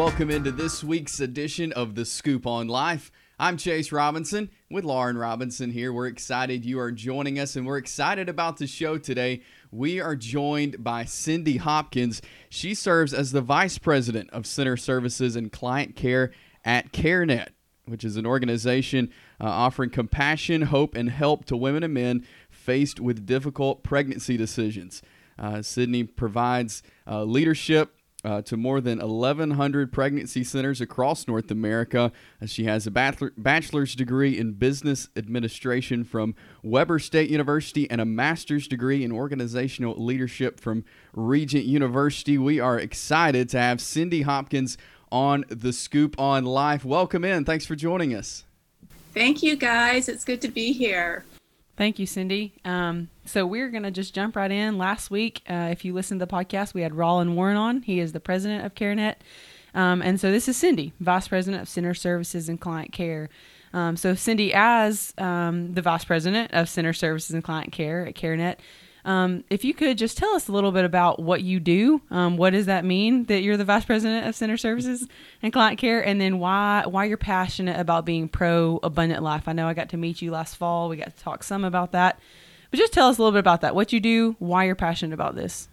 welcome into this week's edition of The Scoop on Life. I'm Chase Robinson with Lauren Robinson here. We're excited you are joining us and we're excited about the show today. We are joined by Cindy Hopkins. She serves as the Vice President of Center Services and Client Care at CareNet, which is an organization uh, offering compassion, hope, and help to women and men faced with difficult pregnancy decisions. Uh, Cindy provides uh, leadership uh, to more than 1,100 pregnancy centers across North America. Uh, she has a bachelor's degree in business administration from Weber State University and a master's degree in organizational leadership from Regent University. We are excited to have Cindy Hopkins on the Scoop on Life. Welcome in. Thanks for joining us. Thank you, guys. It's good to be here. Thank you, Cindy. Um, so we're going to just jump right in. Last week, uh, if you listened to the podcast, we had Roland Warren on. He is the president of CareNet. Um, and so this is Cindy, vice president of Center Services and Client Care. Um, so Cindy, as um, the vice president of Center Services and Client Care at CareNet, um, if you could just tell us a little bit about what you do, um, what does that mean that you're the vice president of Center Services and Client Care, and then why why you're passionate about being pro abundant life? I know I got to meet you last fall. We got to talk some about that, but just tell us a little bit about that. What you do, why you're passionate about this.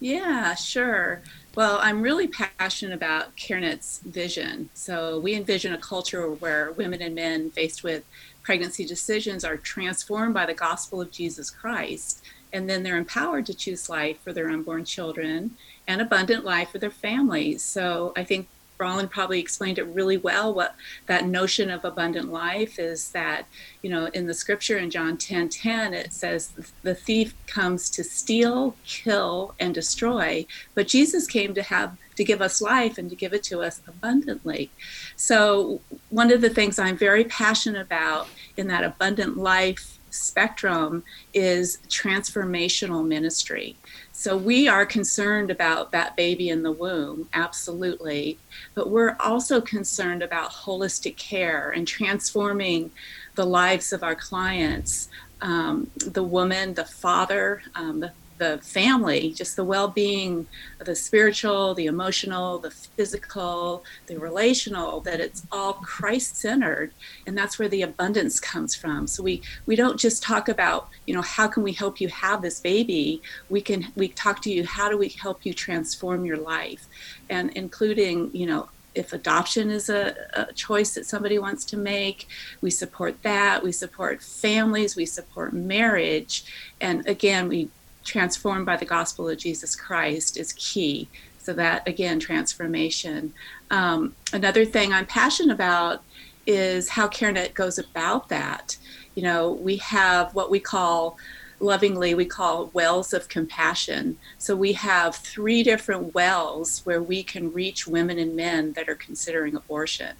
Yeah, sure. Well, I'm really passionate about CareNet's vision. So we envision a culture where women and men faced with pregnancy decisions are transformed by the gospel of Jesus Christ and then they're empowered to choose life for their unborn children and abundant life for their families. So I think Roland probably explained it really well. What that notion of abundant life is that, you know, in the scripture in John 10 10, it says the thief comes to steal, kill, and destroy. But Jesus came to have to give us life and to give it to us abundantly. So one of the things I'm very passionate about in that abundant life spectrum is transformational ministry. So we are concerned about that baby in the womb, absolutely. But we're also concerned about holistic care and transforming the lives of our clients, um, the woman, the father, um, the the family, just the well being, the spiritual, the emotional, the physical, the relational, that it's all Christ centered. And that's where the abundance comes from. So we, we don't just talk about, you know, how can we help you have this baby? We can, we talk to you, how do we help you transform your life? And including, you know, if adoption is a, a, choice that somebody wants to make, we support that. We support families, we support marriage. And again, we transformed by the gospel of Jesus Christ is key. So, that again, transformation. Um, another thing I'm passionate about is how CareNet goes about that. You know, we have what we call lovingly we call wells of compassion. So we have three different wells where we can reach women and men that are considering abortion.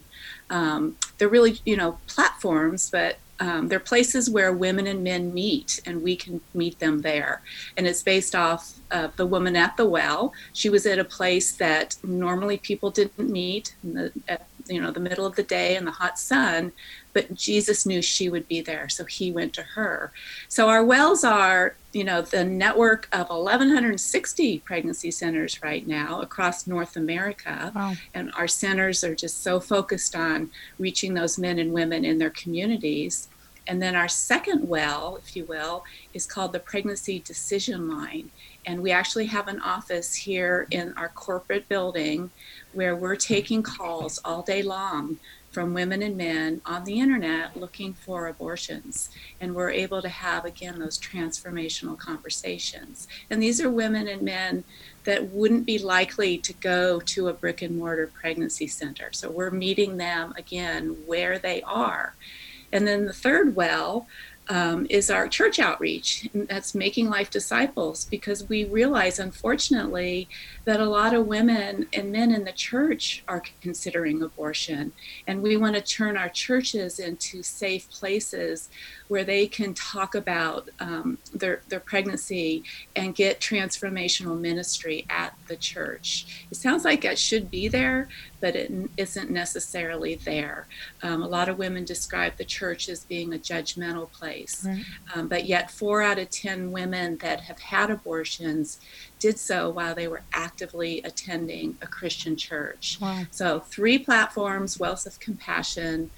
Um, they're really, you know, platforms, but um, they're places where women and men meet, and we can meet them there. And it's based off of the woman at the well. She was at a place that normally people didn't meet in the, at you know the middle of the day in the hot sun, but Jesus knew she would be there, so he went to her. So our wells are you know the network of 1160 pregnancy centers right now across north america wow. and our centers are just so focused on reaching those men and women in their communities and then our second well, if you will, is called the Pregnancy Decision Line. And we actually have an office here in our corporate building where we're taking calls all day long from women and men on the internet looking for abortions. And we're able to have, again, those transformational conversations. And these are women and men that wouldn't be likely to go to a brick and mortar pregnancy center. So we're meeting them, again, where they are. And then the third well um, is our church outreach. And that's making life disciples because we realize, unfortunately, that a lot of women and men in the church are considering abortion. And we want to turn our churches into safe places where they can talk about um, their, their pregnancy and get transformational ministry at the church. It sounds like it should be there, but it isn't necessarily there. Um, a lot of women describe the church as being a judgmental place, right. um, but yet four out of 10 women that have had abortions did so while they were actively attending a Christian church. Wow. So, three platforms, Wells of Compassion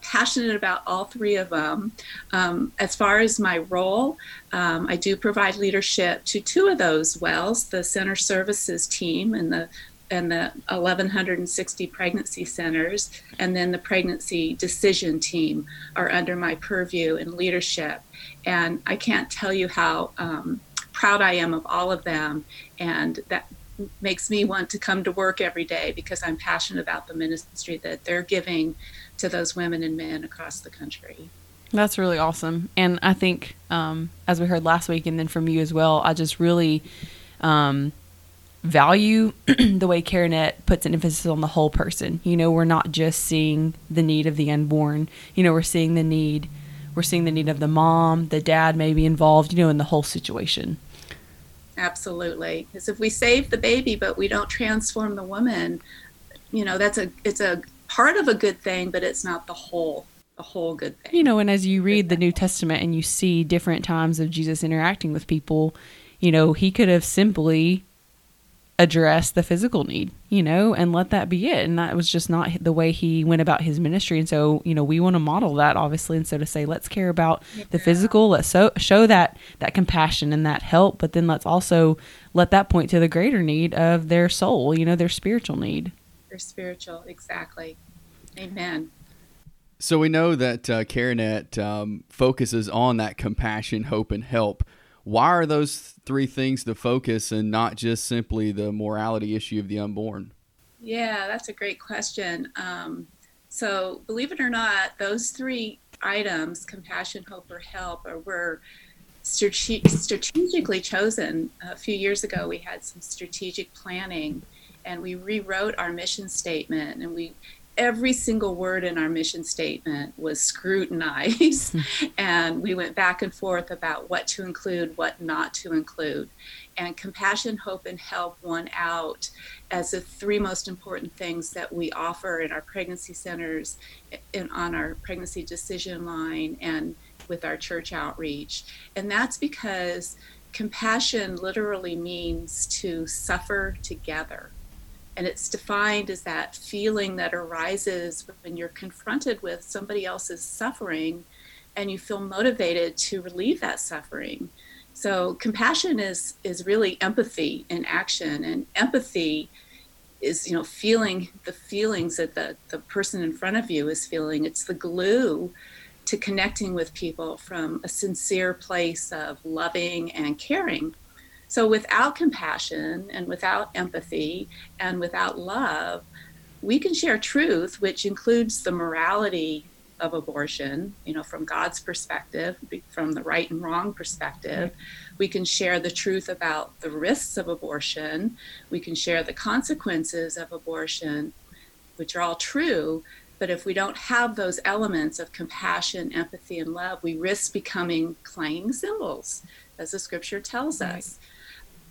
passionate about all three of them. Um, as far as my role, um, I do provide leadership to two of those wells, the center services team and the and the 1160 pregnancy centers and then the pregnancy decision team are under my purview and leadership and i can't tell you how um, proud i am of all of them and that makes me want to come to work every day because i'm passionate about the ministry that they're giving to those women and men across the country. That's really awesome. And I think, um, as we heard last week and then from you as well, I just really um, value the way CareNet puts an emphasis on the whole person. You know, we're not just seeing the need of the unborn, you know, we're seeing the need. We're seeing the need of the mom, the dad may be involved, you know, in the whole situation. Absolutely. Because if we save the baby but we don't transform the woman, you know, that's a it's a part of a good thing, but it's not the whole the whole good thing. You know, and as you read the New Testament and you see different times of Jesus interacting with people, you know, he could have simply addressed the physical need, you know, and let that be it. And that was just not the way he went about his ministry. And so, you know, we want to model that obviously. And so to say, let's care about yeah. the physical, let's so, show that, that compassion and that help, but then let's also let that point to the greater need of their soul, you know, their spiritual need Their spiritual. Exactly. Amen. So we know that uh, CareNet um, focuses on that compassion, hope, and help. Why are those three things the focus and not just simply the morality issue of the unborn? Yeah, that's a great question. Um, so, believe it or not, those three items compassion, hope, or help are, were strate- strategically chosen. A few years ago, we had some strategic planning and we rewrote our mission statement and we every single word in our mission statement was scrutinized. Hmm. and we went back and forth about what to include what not to include. And compassion hope and help won out as the three most important things that we offer in our pregnancy centers and on our pregnancy decision line and with our church outreach. And that's because compassion literally means to suffer together and it's defined as that feeling that arises when you're confronted with somebody else's suffering and you feel motivated to relieve that suffering. So compassion is is really empathy in action and empathy is you know feeling the feelings that the, the person in front of you is feeling. It's the glue to connecting with people from a sincere place of loving and caring. So without compassion and without empathy and without love, we can share truth, which includes the morality of abortion, you know, from God's perspective, from the right and wrong perspective. We can share the truth about the risks of abortion. We can share the consequences of abortion, which are all true. But if we don't have those elements of compassion, empathy, and love, we risk becoming clanging cymbals, as the scripture tells right.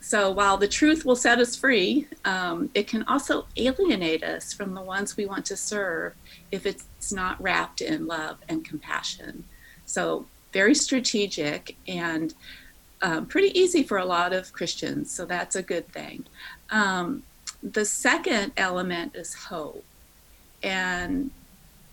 So while the truth will set us free, um, it can also alienate us from the ones we want to serve if it's not wrapped in love and compassion. So very strategic and um, pretty easy for a lot of Christians. So that's a good thing. Um, the second element is hope. And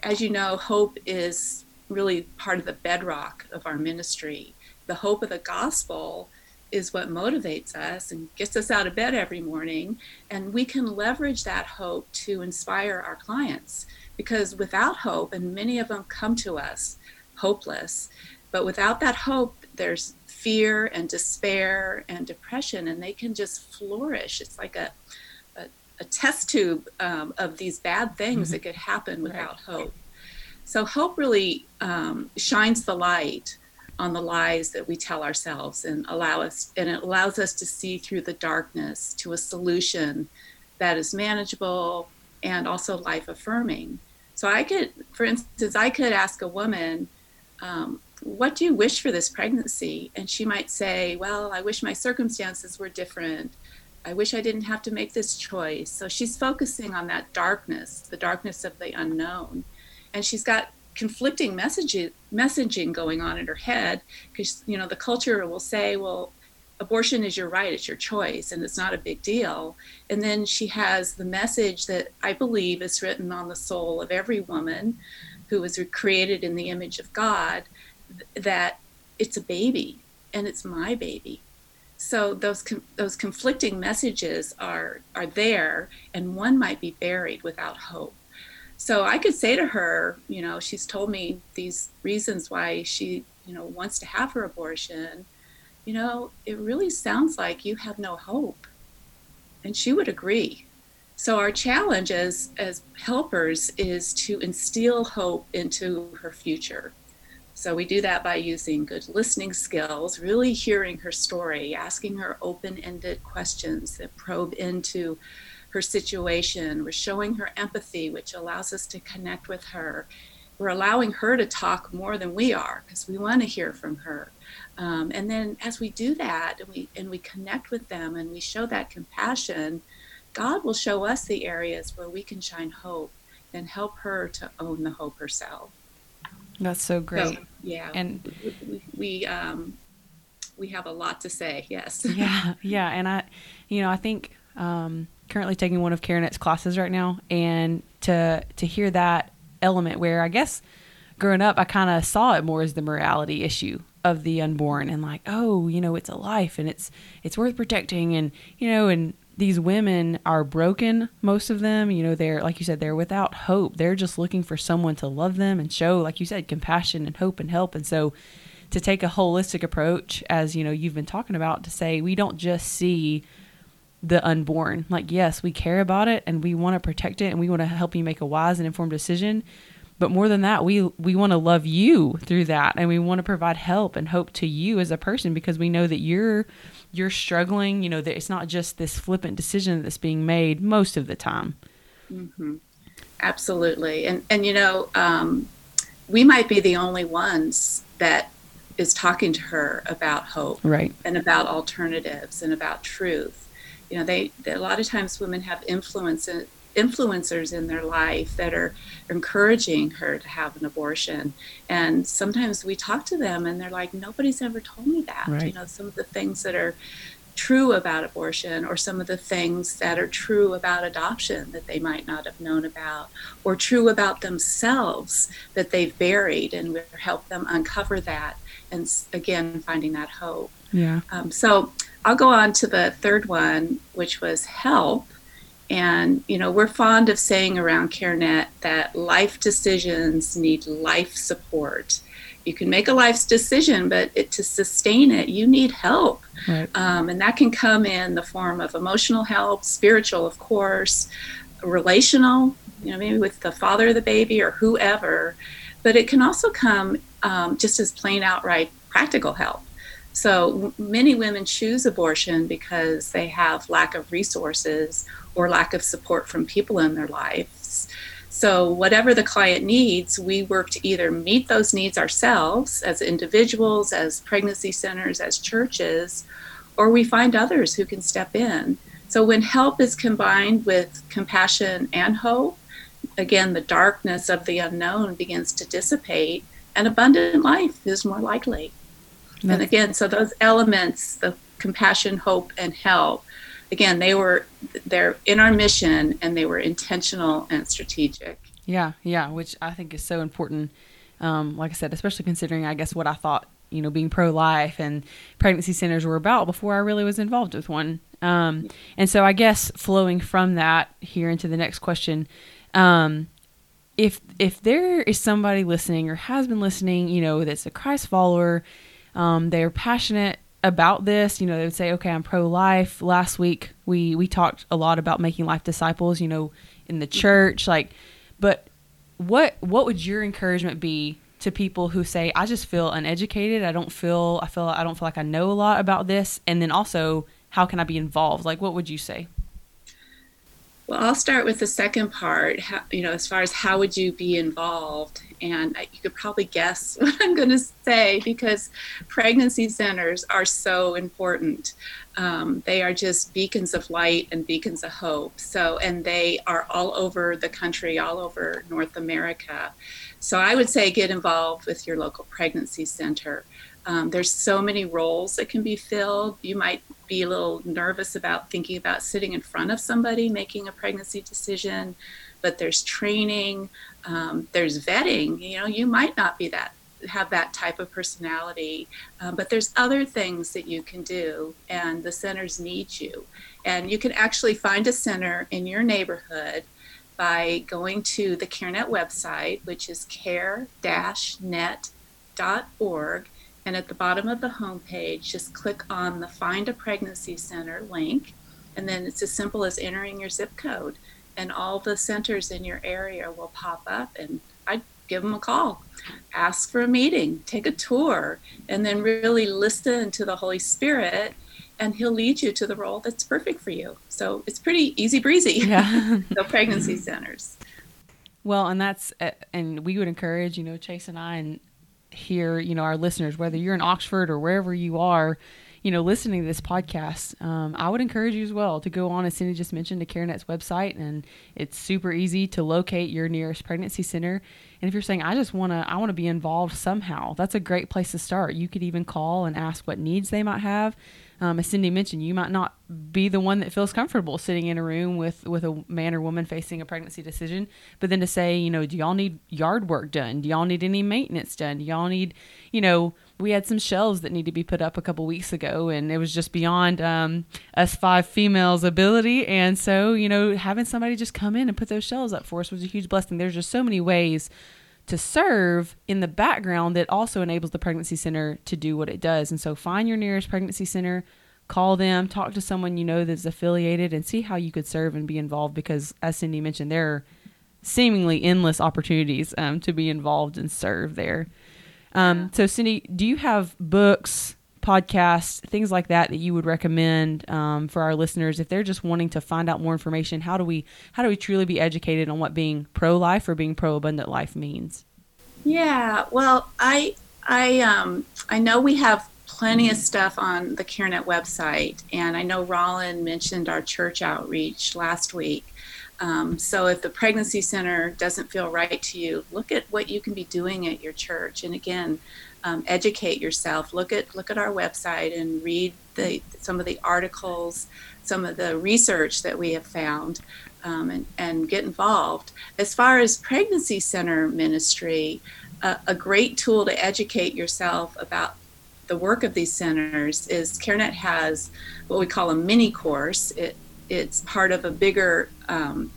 as you know, hope is really part of the bedrock of our ministry. The hope of the gospel is what motivates us and gets us out of bed every morning. And we can leverage that hope to inspire our clients because without hope, and many of them come to us hopeless, but without that hope, there's fear and despair and depression, and they can just flourish. It's like a, a, a test tube um, of these bad things mm-hmm. that could happen without right. hope. So, hope really um, shines the light on the lies that we tell ourselves and allow us and it allows us to see through the darkness to a solution that is manageable and also life affirming so i could for instance i could ask a woman um, what do you wish for this pregnancy and she might say well i wish my circumstances were different I wish I didn't have to make this choice. So she's focusing on that darkness, the darkness of the unknown. And she's got conflicting messaging messaging going on in her head because you know the culture will say well abortion is your right it's your choice and it's not a big deal. And then she has the message that i believe is written on the soul of every woman who was created in the image of god that it's a baby and it's my baby. So those those conflicting messages are are there and one might be buried without hope so I could say to her, you know, she's told me these reasons why she, you know, wants to have her abortion. You know, it really sounds like you have no hope. And she would agree. So our challenge as as helpers is to instill hope into her future. So we do that by using good listening skills, really hearing her story, asking her open-ended questions that probe into her situation. We're showing her empathy, which allows us to connect with her. We're allowing her to talk more than we are because we want to hear from her. Um, and then as we do that and we and we connect with them and we show that compassion, God will show us the areas where we can shine hope and help her to own the hope herself. That's so great. So, yeah, and we we, um, we have a lot to say. Yes. yeah, yeah, and I, you know, I think um, currently taking one of CareNet's classes right now, and to to hear that element where I guess growing up I kind of saw it more as the morality issue of the unborn and like oh you know it's a life and it's it's worth protecting and you know and these women are broken most of them you know they're like you said they're without hope. They're just looking for someone to love them and show like you said compassion and hope and help. And so to take a holistic approach as you know you've been talking about to say we don't just see the unborn. Like, yes, we care about it and we want to protect it and we want to help you make a wise and informed decision. But more than that, we we want to love you through that and we want to provide help and hope to you as a person because we know that you're you're struggling, you know, that it's not just this flippant decision that's being made most of the time. Mm-hmm. Absolutely. And and you know, um, we might be the only ones that is talking to her about hope right and about alternatives and about truth you know they, they, a lot of times women have influence influencers in their life that are encouraging her to have an abortion. And sometimes we talk to them and they're like nobody's ever told me that. Right. you know some of the things that are true about abortion or some of the things that are true about adoption that they might not have known about or true about themselves that they've buried and we help them uncover that and again finding that hope yeah um, so I'll go on to the third one, which was help. And, you know, we're fond of saying around CareNet that life decisions need life support. You can make a life's decision, but it, to sustain it, you need help. Right. Um, and that can come in the form of emotional help, spiritual, of course, relational, you know, maybe with the father of the baby or whoever. But it can also come um, just as plain outright practical help. So many women choose abortion because they have lack of resources or lack of support from people in their lives. So, whatever the client needs, we work to either meet those needs ourselves as individuals, as pregnancy centers, as churches, or we find others who can step in. So, when help is combined with compassion and hope, again, the darkness of the unknown begins to dissipate, and abundant life is more likely. And again, so those elements, the compassion, hope, and help, again, they were they're in our mission and they were intentional and strategic. Yeah, yeah, which I think is so important. Um, like I said, especially considering, I guess, what I thought, you know, being pro life and pregnancy centers were about before I really was involved with one. Um, and so I guess flowing from that here into the next question, um, if if there is somebody listening or has been listening, you know, that's a Christ follower um, they're passionate about this. You know, they would say, "Okay, I'm pro-life." Last week we we talked a lot about making life disciples. You know, in the church, like, but what what would your encouragement be to people who say, "I just feel uneducated. I don't feel I feel I don't feel like I know a lot about this," and then also, how can I be involved? Like, what would you say? Well, I'll start with the second part. How, you know, as far as how would you be involved, and you could probably guess what I'm going to say because pregnancy centers are so important. Um, they are just beacons of light and beacons of hope. So, and they are all over the country, all over North America. So, I would say get involved with your local pregnancy center. Um, there's so many roles that can be filled. You might be a little nervous about thinking about sitting in front of somebody making a pregnancy decision, but there's training, um, there's vetting. You know, you might not be that have that type of personality, um, but there's other things that you can do, and the centers need you. And you can actually find a center in your neighborhood by going to the CareNet website, which is care-net.org and at the bottom of the homepage, just click on the Find a Pregnancy Center link. And then it's as simple as entering your zip code. And all the centers in your area will pop up. And I'd give them a call, ask for a meeting, take a tour, and then really listen to the Holy Spirit. And he'll lead you to the role that's perfect for you. So it's pretty easy breezy. Yeah. the pregnancy centers. Well, and that's, uh, and we would encourage, you know, Chase and I, and hear, you know, our listeners, whether you're in Oxford or wherever you are, you know, listening to this podcast, um, I would encourage you as well to go on, as Cindy just mentioned, to CareNet's website, and it's super easy to locate your nearest pregnancy center. And if you're saying, I just want to, I want to be involved somehow, that's a great place to start. You could even call and ask what needs they might have um, as Cindy mentioned, you might not be the one that feels comfortable sitting in a room with with a man or woman facing a pregnancy decision. But then to say, you know, do y'all need yard work done? Do y'all need any maintenance done? Do y'all need, you know, we had some shelves that need to be put up a couple weeks ago, and it was just beyond um, us five females' ability. And so, you know, having somebody just come in and put those shelves up for us was a huge blessing. There's just so many ways to serve in the background that also enables the pregnancy center to do what it does. And so find your nearest pregnancy center, call them, talk to someone you know that's affiliated, and see how you could serve and be involved because, as Cindy mentioned, there are seemingly endless opportunities um, to be involved and serve there. Um, so, Cindy, do you have books, podcasts, things like that that you would recommend um, for our listeners if they're just wanting to find out more information? How do we how do we truly be educated on what being pro life or being pro abundant life means? Yeah, well, I I um I know we have plenty of stuff on the CareNet website, and I know Roland mentioned our church outreach last week. Um, so if the pregnancy center doesn't feel right to you, look at what you can be doing at your church. And again, um, educate yourself. Look at look at our website and read the some of the articles, some of the research that we have found, um, and and get involved. As far as pregnancy center ministry, uh, a great tool to educate yourself about the work of these centers is CareNet has what we call a mini course. It it's part of a bigger um,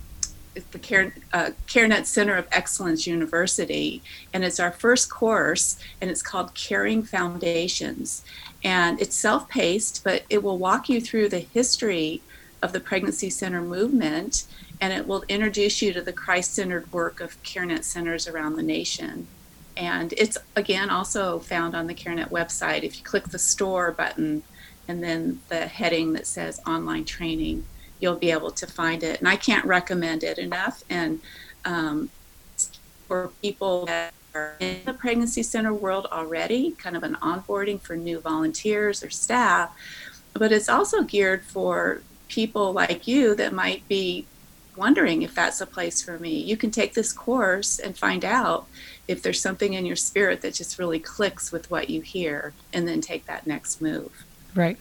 the uh, CareNet Center of Excellence University, and it's our first course, and it's called Caring Foundations. And it's self paced, but it will walk you through the history of the pregnancy center movement, and it will introduce you to the Christ centered work of CareNet centers around the nation. And it's again also found on the CareNet website. If you click the store button and then the heading that says online training, you'll be able to find it. And I can't recommend it enough. And um, for people that are in the pregnancy center world already, kind of an onboarding for new volunteers or staff, but it's also geared for people like you that might be wondering if that's a place for me. You can take this course and find out if there's something in your spirit that just really clicks with what you hear and then take that next move. Right.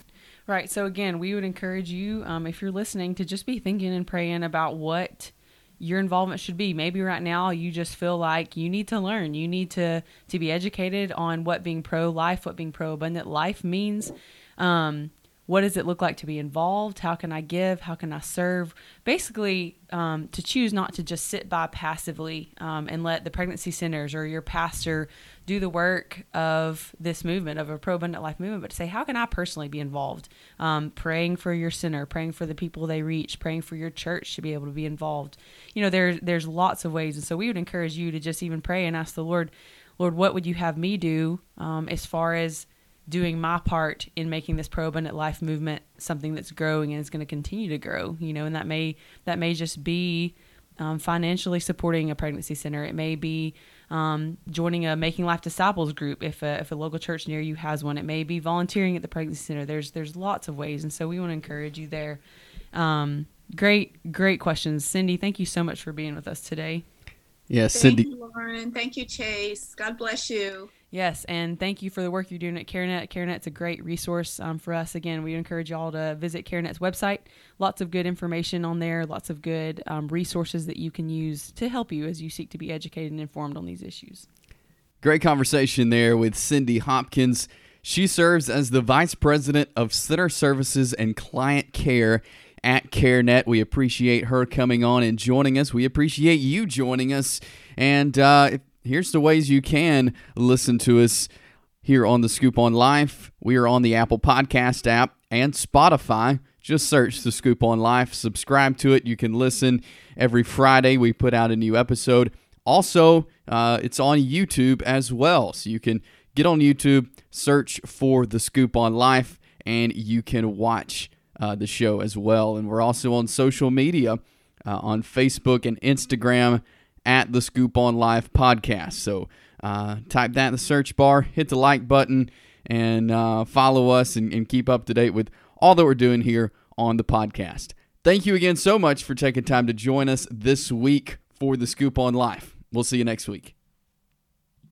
Right. So again, we would encourage you, um, if you're listening, to just be thinking and praying about what your involvement should be. Maybe right now you just feel like you need to learn. You need to to be educated on what being pro life, what being pro abundant life means. Um, what does it look like to be involved? How can I give? How can I serve? Basically, um, to choose not to just sit by passively um, and let the pregnancy centers or your pastor do the work of this movement, of a pro abundant life movement, but to say, how can I personally be involved? Um, praying for your center, praying for the people they reach, praying for your church to be able to be involved. You know, there's there's lots of ways, and so we would encourage you to just even pray and ask the Lord, Lord, what would you have me do um, as far as doing my part in making this pro abundant life movement something that's growing and is going to continue to grow you know and that may that may just be um, financially supporting a pregnancy center it may be um, joining a making life disciples group. If a, if a local church near you has one it may be volunteering at the pregnancy center. There's there's lots of ways. And so we want to encourage you there. Um, great great questions. Cindy thank you so much for being with us today yes cindy thank you lauren thank you chase god bless you Yes, and thank you for the work you're doing at CareNet. CareNet's a great resource um, for us. Again, we encourage y'all to visit CareNet's website. Lots of good information on there, lots of good um, resources that you can use to help you as you seek to be educated and informed on these issues. Great conversation there with Cindy Hopkins. She serves as the Vice President of Center Services and Client Care at CareNet. We appreciate her coming on and joining us. We appreciate you joining us. And uh, here's the ways you can listen to us here on the Scoop on Life. We are on the Apple Podcast app and Spotify. Just search the Scoop on Life, subscribe to it. You can listen every Friday. We put out a new episode. Also, uh, it's on YouTube as well. So you can get on YouTube, search for the Scoop on Life, and you can watch uh, the show as well. And we're also on social media uh, on Facebook and Instagram at the Scoop on Life podcast. So uh, type that in the search bar, hit the like button, and uh, follow us and, and keep up to date with all that we're doing here on the podcast. Thank you again so much for taking time to join us this week for the Scoop on Life. We'll see you next week.